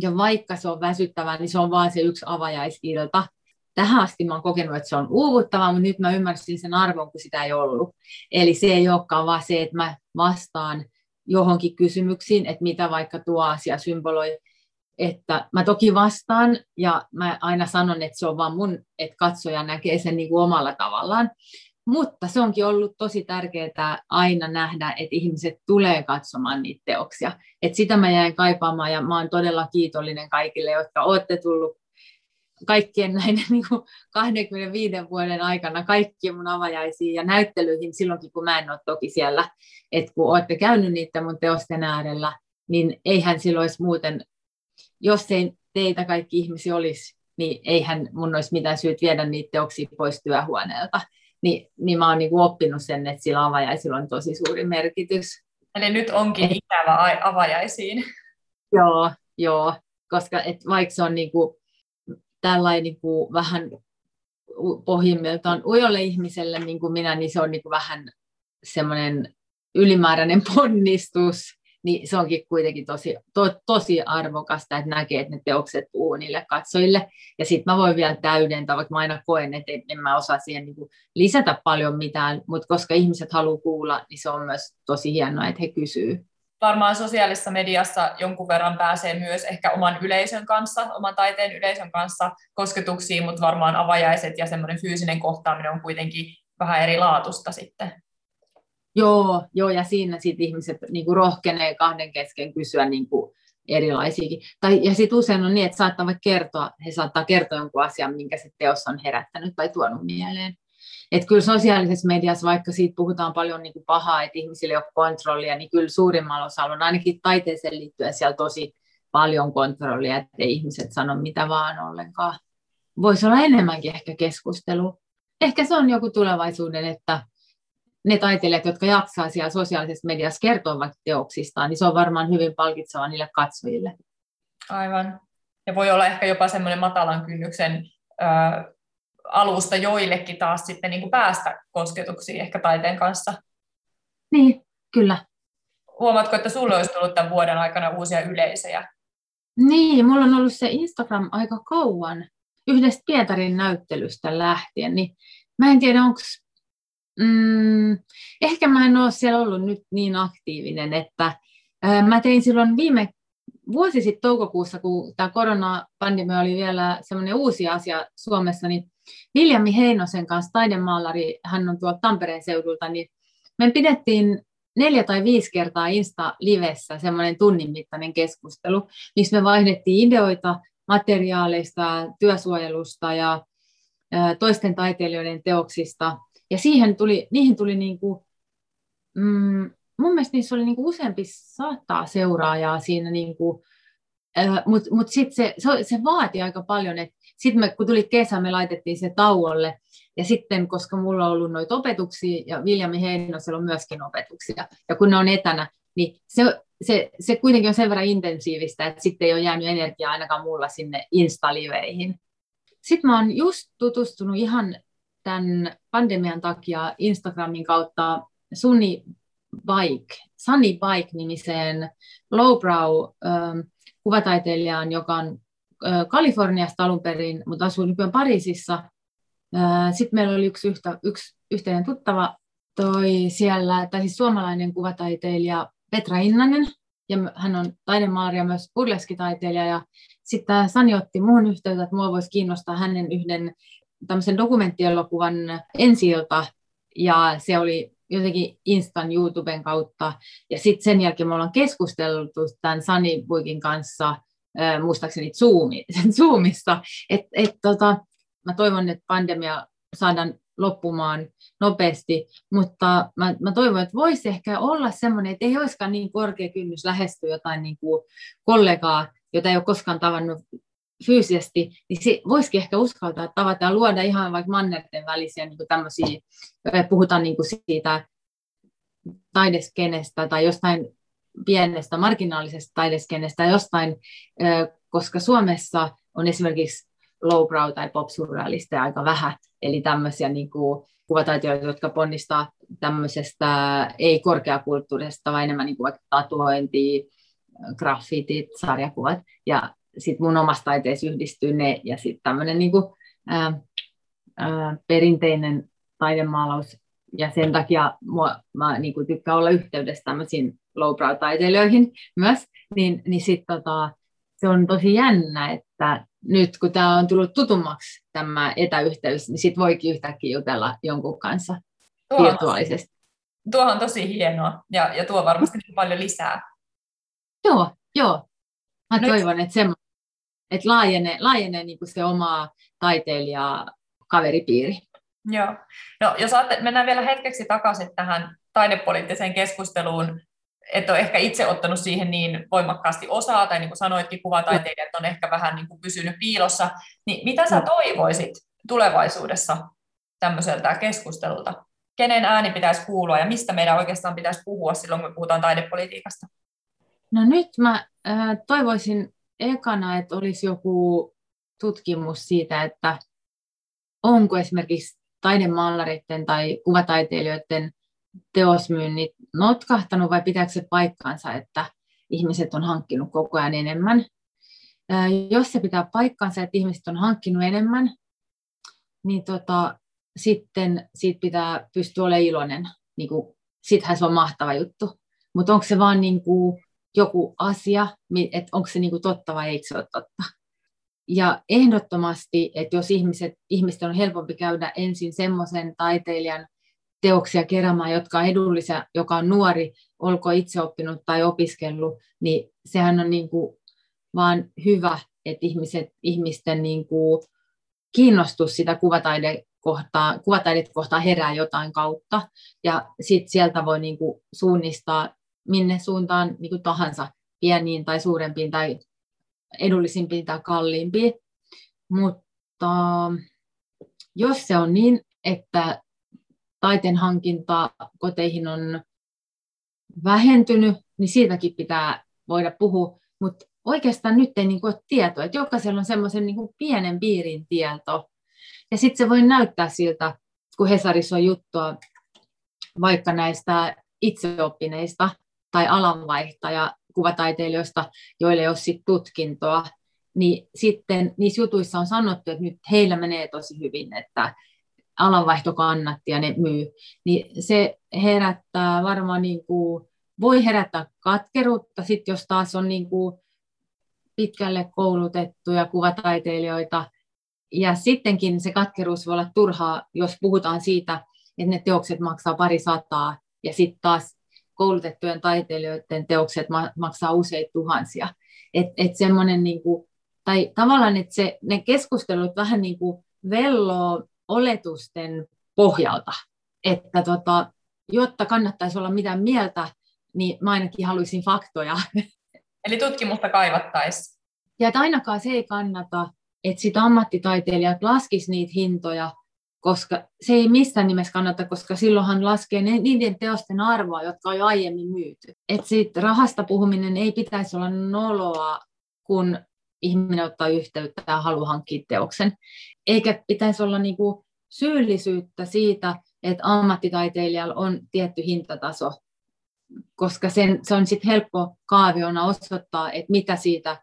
ja vaikka se on väsyttävää, niin se on vaan se yksi avajaisilta. Tähän asti mä oon kokenut, että se on uuvuttavaa, mutta nyt mä ymmärsin sen arvon, kun sitä ei ollut. Eli se ei olekaan vaan se, että mä vastaan johonkin kysymyksiin, että mitä vaikka tuo asia symboloi, että mä toki vastaan ja mä aina sanon, että se on vaan mun, että katsoja näkee sen niin kuin omalla tavallaan. Mutta se onkin ollut tosi tärkeää aina nähdä, että ihmiset tulee katsomaan niitä teoksia. Et sitä mä jäin kaipaamaan ja mä oon todella kiitollinen kaikille, jotka olette tullut kaikkien näiden niin kuin 25 vuoden aikana kaikkiin mun avajaisiin ja näyttelyihin silloinkin, kun mä en ole toki siellä. Että kun olette käynyt niiden mun teosten äärellä, niin eihän silloin olisi muuten jos ei teitä kaikki ihmisiä olisi, niin eihän mun olisi mitään syyt viedä niitä teoksia pois työhuoneelta. Ni, niin mä oon niin oppinut sen, että sillä avajaisilla on tosi suuri merkitys. Eli nyt onkin et, ikävä avajaisiin. Joo, joo koska et vaikka se on niin kuin, tällainen niin kuin vähän pohjimmiltaan ujolle ihmiselle, niin kuin minä, niin se on niin kuin vähän semmoinen ylimääräinen ponnistus, niin se onkin kuitenkin tosi, to, tosi arvokasta, että näkee, että ne teokset puhuu niille katsojille. Ja sitten mä voin vielä täydentää, vaikka mä aina koen, että en, en mä osaa siihen niin kuin lisätä paljon mitään, mutta koska ihmiset haluaa kuulla, niin se on myös tosi hienoa, että he kysyy. Varmaan sosiaalisessa mediassa jonkun verran pääsee myös ehkä oman yleisön kanssa, oman taiteen yleisön kanssa kosketuksiin, mutta varmaan avajaiset ja semmoinen fyysinen kohtaaminen on kuitenkin vähän eri laatusta sitten. Joo, joo ja siinä sitten ihmiset niin kuin rohkenee kahden kesken kysyä niin kuin erilaisiakin. Tai, ja sitten usein on niin, että saattaa kertoa, he saattaa kertoa jonkun asian, minkä se teos on herättänyt tai tuonut mieleen. Et kyllä sosiaalisessa mediassa, vaikka siitä puhutaan paljon niin kuin pahaa, että ihmisillä ei ole kontrollia, niin kyllä suurimmalla osalla on ainakin taiteeseen liittyen siellä tosi paljon kontrollia, että ihmiset sano mitä vaan ollenkaan. Voisi olla enemmänkin ehkä keskustelu. Ehkä se on joku tulevaisuuden, että ne taiteilijat, jotka jaksaa siellä sosiaalisessa mediassa kertoa teoksistaan, niin se on varmaan hyvin palkitseva niille katsojille. Aivan. Ja voi olla ehkä jopa semmoinen matalan kynnyksen ö, alusta joillekin taas sitten niin kuin päästä kosketuksiin ehkä taiteen kanssa. Niin, kyllä. Huomaatko, että sulle olisi tullut tämän vuoden aikana uusia yleisöjä? Niin, mulla on ollut se Instagram aika kauan, yhdestä Pietarin näyttelystä lähtien, niin mä en tiedä, onko mm, ehkä mä en ole siellä ollut nyt niin aktiivinen, että ää, mä tein silloin viime vuosi sitten toukokuussa, kun tämä koronapandemia oli vielä semmoinen uusi asia Suomessa, niin Viljami Heinosen kanssa, taidemaalari, hän on tuolta Tampereen seudulta, niin me pidettiin neljä tai viisi kertaa Insta-livessä semmoinen tunnin mittainen keskustelu, missä me vaihdettiin ideoita materiaaleista, työsuojelusta ja toisten taiteilijoiden teoksista. Ja siihen tuli, niihin tuli niin kuin, mm, mun mielestä niissä oli niin kuin useampi saattaa seuraajaa siinä, niin kuin, mutta mut sitten se, se, se vaati aika paljon, että sitten kun tuli kesä, me laitettiin se tauolle, ja sitten, koska mulla on ollut noita opetuksia, ja Viljami Heinosella on myöskin opetuksia, ja kun ne on etänä, niin se, se, se kuitenkin on sen verran intensiivistä, että sitten ei ole jäänyt energiaa ainakaan mulla sinne Insta-liveihin. Sitten mä oon just tutustunut ihan tämän pandemian takia Instagramin kautta Sunni Bike, Sunny Bike-nimiseen lowbrow ähm, kuvataiteilijaan, joka on äh, Kaliforniasta alun perin, mutta asuu nykyään Pariisissa. Äh, Sitten meillä oli yksi, yhtä, yksi yhteinen tuttava toi siellä, tai siis suomalainen kuvataiteilija Petra Innanen, ja hän on taidemaalari ja myös burleskitaiteilija, ja sitten Sani otti muun yhteyttä, että mua voisi kiinnostaa hänen yhden tämmöisen dokumenttielokuvan ensi ja se oli jotenkin Instan YouTuben kautta. Ja sitten sen jälkeen me ollaan keskusteltu tämän Sani Buikin kanssa, äh, muistaakseni Zoomi, Zoomissa, että et, tota, mä toivon, että pandemia saadaan loppumaan nopeasti, mutta mä, mä toivon, että voisi ehkä olla semmoinen, että ei olisikaan niin korkea kynnys lähestyä jotain niin kuin kollegaa, jota ei ole koskaan tavannut fyysisesti, niin se voisikin ehkä uskaltaa tavata ja luoda ihan vaikka mannerten välisiä niin kuin tämmöisiä, puhutaan niin kuin siitä taideskenestä tai jostain pienestä marginaalisesta taideskenestä jostain, koska Suomessa on esimerkiksi lowbrow tai pop aika vähän, eli tämmöisiä niin kuin kuvataiteilijoita, jotka ponnistaa tämmöisestä ei-korkeakulttuurisesta, vaan enemmän niin kuin vaikka tatuointi, graffitit, sarjakuvat, ja sitten mun omassa taiteessa yhdistyy ne, ja sitten tämmöinen niin kuin, ää, ää, perinteinen taidemaalaus, ja sen takia mua, mä niin kuin tykkään olla yhteydessä tämmöisiin lowbrow-taiteilijoihin myös, niin, niin sitten tota, se on tosi jännä, että nyt kun tämä on tullut tutummaksi tämä etäyhteys, niin sitten voikin yhtäkkiä jutella jonkun kanssa tuo virtuaalisesti. Tuo on tosi hienoa ja, ja tuo varmasti paljon lisää. Joo, joo. Mä nyt... toivon, että, semmo, että laajenee, laajenee niin kuin se oma taiteilija kaveripiiri. Joo. No, jos saatte, mennään vielä hetkeksi takaisin tähän taidepoliittiseen keskusteluun et ole ehkä itse ottanut siihen niin voimakkaasti osaa, tai niin kuin sanoitkin, kuvataiteilijat on ehkä vähän niin kuin pysynyt piilossa, niin mitä sä toivoisit tulevaisuudessa tämmöiseltä keskustelulta? Kenen ääni pitäisi kuulua ja mistä meidän oikeastaan pitäisi puhua silloin, kun me puhutaan taidepolitiikasta? No nyt mä äh, toivoisin ekana, että olisi joku tutkimus siitä, että onko esimerkiksi taidemaalareiden tai kuvataiteilijoiden teosmyynnit notkahtanut vai pitääkö se paikkaansa, että ihmiset on hankkinut koko ajan enemmän. Jos se pitää paikkaansa, että ihmiset on hankkinut enemmän, niin tota, sitten siitä pitää pystyä olemaan iloinen. Niin kuin, sittenhän se on mahtava juttu. Mutta onko se vaan niin kuin joku asia, että onko se kuin totta vai eikö se ole totta. Ja ehdottomasti, että jos ihmiset, ihmisten on helpompi käydä ensin semmoisen taiteilijan teoksia keräämään, jotka on edullisia, joka on nuori, olko itse oppinut tai opiskellut, niin sehän on niin kuin vaan hyvä, että ihmiset, ihmisten niin kuin kiinnostus sitä kuvataide kohtaa, kuvataidit kohtaa herää jotain kautta, ja sitten sieltä voi niin kuin suunnistaa minne suuntaan niin kuin tahansa, pieniin tai suurempiin tai edullisimpiin tai kalliimpiin. Mutta jos se on niin, että taiteen hankinta koteihin on vähentynyt, niin siitäkin pitää voida puhua, mutta oikeastaan nyt ei niin kuin ole tietoa, että jokaisella on semmoisen niin pienen piirin tieto. Ja sitten se voi näyttää siltä, kun Hesarissa on juttua vaikka näistä itseoppineista tai alanvaihtaja kuvataiteilijoista, joille ei ole sit tutkintoa, niin sitten niissä jutuissa on sanottu, että nyt heillä menee tosi hyvin, että alanvaihto kannatti ja ne myy, niin se herättää varmaan niin kuin, voi herättää katkeruutta, sit jos taas on niin kuin pitkälle koulutettuja kuvataiteilijoita, ja sittenkin se katkeruus voi olla turhaa, jos puhutaan siitä, että ne teokset maksaa pari sataa, ja sitten taas koulutettujen taiteilijoiden teokset maksaa useita tuhansia. Et, et semmoinen niin kuin, tai tavallaan, että se, ne keskustelut vähän niin kuin velloo oletusten pohjalta, että tota, jotta kannattaisi olla mitään mieltä, niin mä ainakin haluaisin faktoja. Eli tutkimusta kaivattaisiin. Ja että ainakaan se ei kannata, että sit ammattitaiteilijat laskis niitä hintoja, koska se ei missään nimessä kannata, koska silloinhan laskee niiden teosten arvoa, jotka on jo aiemmin myyty. Että siitä rahasta puhuminen ei pitäisi olla noloa, kun ihminen ottaa yhteyttä ja haluaa hankkia teoksen. Eikä pitäisi olla niinku syyllisyyttä siitä, että ammattitaiteilijalla on tietty hintataso, koska sen, se on sitten helppo kaaviona osoittaa, että mitä siitä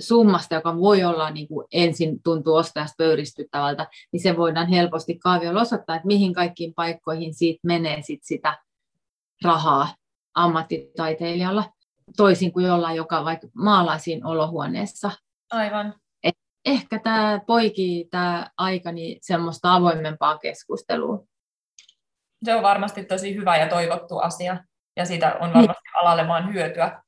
summasta, joka voi olla niin kuin ensin tuntuu ostajasta pöyristyttävältä, niin se voidaan helposti kaaviolla osoittaa, että mihin kaikkiin paikkoihin siitä menee sit sitä rahaa ammattitaiteilijalla, toisin kuin jollain, joka vaikka maalaa siinä olohuoneessa. Aivan. Et ehkä tämä poikii tämä aikani semmoista avoimempaa keskustelua. Se on varmasti tosi hyvä ja toivottu asia, ja siitä on varmasti niin. alalle vaan hyötyä.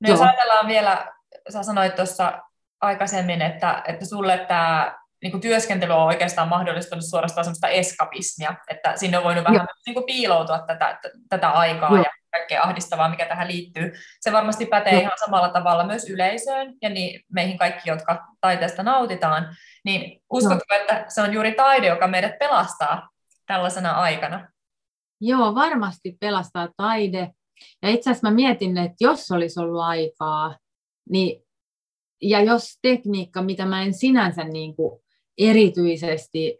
No jos ajatellaan vielä sä sanoit tuossa aikaisemmin, että, että sulle tämä niin työskentely on oikeastaan mahdollistanut suorastaan sellaista eskapismia, että sinne on voinut vähän niin kuin piiloutua tätä, tätä aikaa Joo. ja kaikkea ahdistavaa, mikä tähän liittyy. Se varmasti pätee Joo. ihan samalla tavalla myös yleisöön ja niin meihin kaikki, jotka taiteesta nautitaan. Niin uskotko, Joo. että se on juuri taide, joka meidät pelastaa tällaisena aikana? Joo, varmasti pelastaa taide. Ja itse asiassa mä mietin, että jos olisi ollut aikaa, niin, ja jos tekniikka, mitä mä en sinänsä niin kuin erityisesti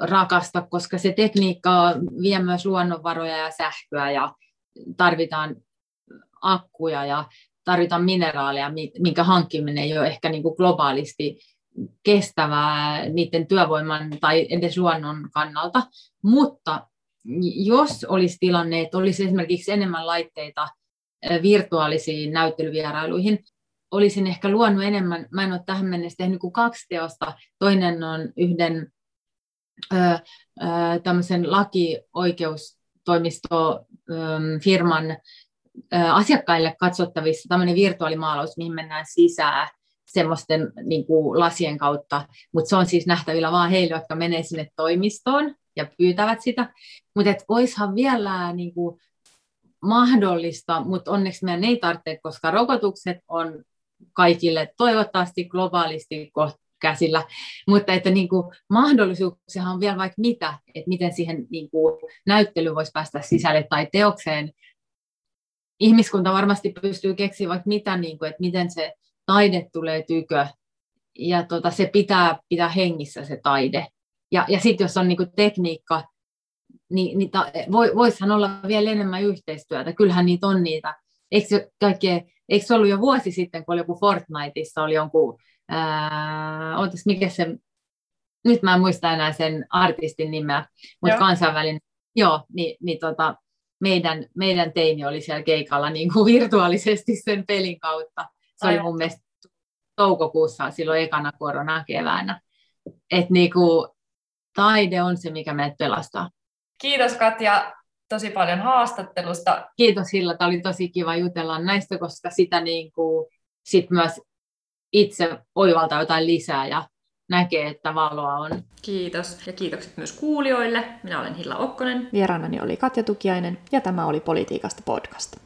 rakasta, koska se tekniikka vie myös luonnonvaroja ja sähköä ja tarvitaan akkuja ja tarvitaan mineraaleja, minkä hankkiminen ei ole ehkä niin kuin globaalisti kestävää niiden työvoiman tai edes luonnon kannalta. Mutta jos olisi tilanne, että olisi esimerkiksi enemmän laitteita virtuaalisiin näyttelyvierailuihin. Olisin ehkä luonut enemmän, mä en ole tähän mennessä tehnyt kuin kaksi teosta. Toinen on yhden ö, ö, tämmöisen lakioikeustoimistofirman asiakkaille katsottavissa tämmöinen virtuaalimaalaus, mihin mennään sisään semmoisten niin kuin, lasien kautta, mutta se on siis nähtävillä vaan heille, jotka menee sinne toimistoon ja pyytävät sitä. Mutta oishan vielä niin kuin, mahdollista, mutta onneksi meidän ei tarvitse, koska rokotukset on kaikille toivottavasti globaalisti käsillä, mutta että niin kuin, mahdollisuuksia on vielä vaikka mitä, että miten siihen niin kuin, näyttely voisi päästä sisälle tai teokseen. Ihmiskunta varmasti pystyy keksimään vaikka mitä, niin kuin, että miten se taide tulee tykö, ja tota, se pitää pitää hengissä se taide. Ja, ja sitten jos on niin kuin, tekniikka, niin, niin ta, voi, voisihan olla vielä enemmän yhteistyötä. Kyllähän niitä on niitä. Eikö, kaikkea, eikö se ollut jo vuosi sitten, kun oli joku Fortniteissa, oli jonkun, ää, ootas, mikä se, nyt mä en muista enää sen artistin nimeä, mutta kansainvälinen, joo, niin, niin tota, meidän, meidän teini oli siellä keikalla niin kuin virtuaalisesti sen pelin kautta. Se Aivan. oli mun mielestä toukokuussa silloin ekana koronakeväänä. Että niin kuin, taide on se, mikä meidät pelastaa. Kiitos Katja tosi paljon haastattelusta. Kiitos Hilla, tämä oli tosi kiva jutella näistä, koska sitä niin kuin, sit myös itse oivaltaa jotain lisää ja näkee, että valoa on. Kiitos ja kiitokset myös kuulijoille. Minä olen Hilla Okkonen. Vieraanani oli Katja Tukiainen ja tämä oli Politiikasta podcast.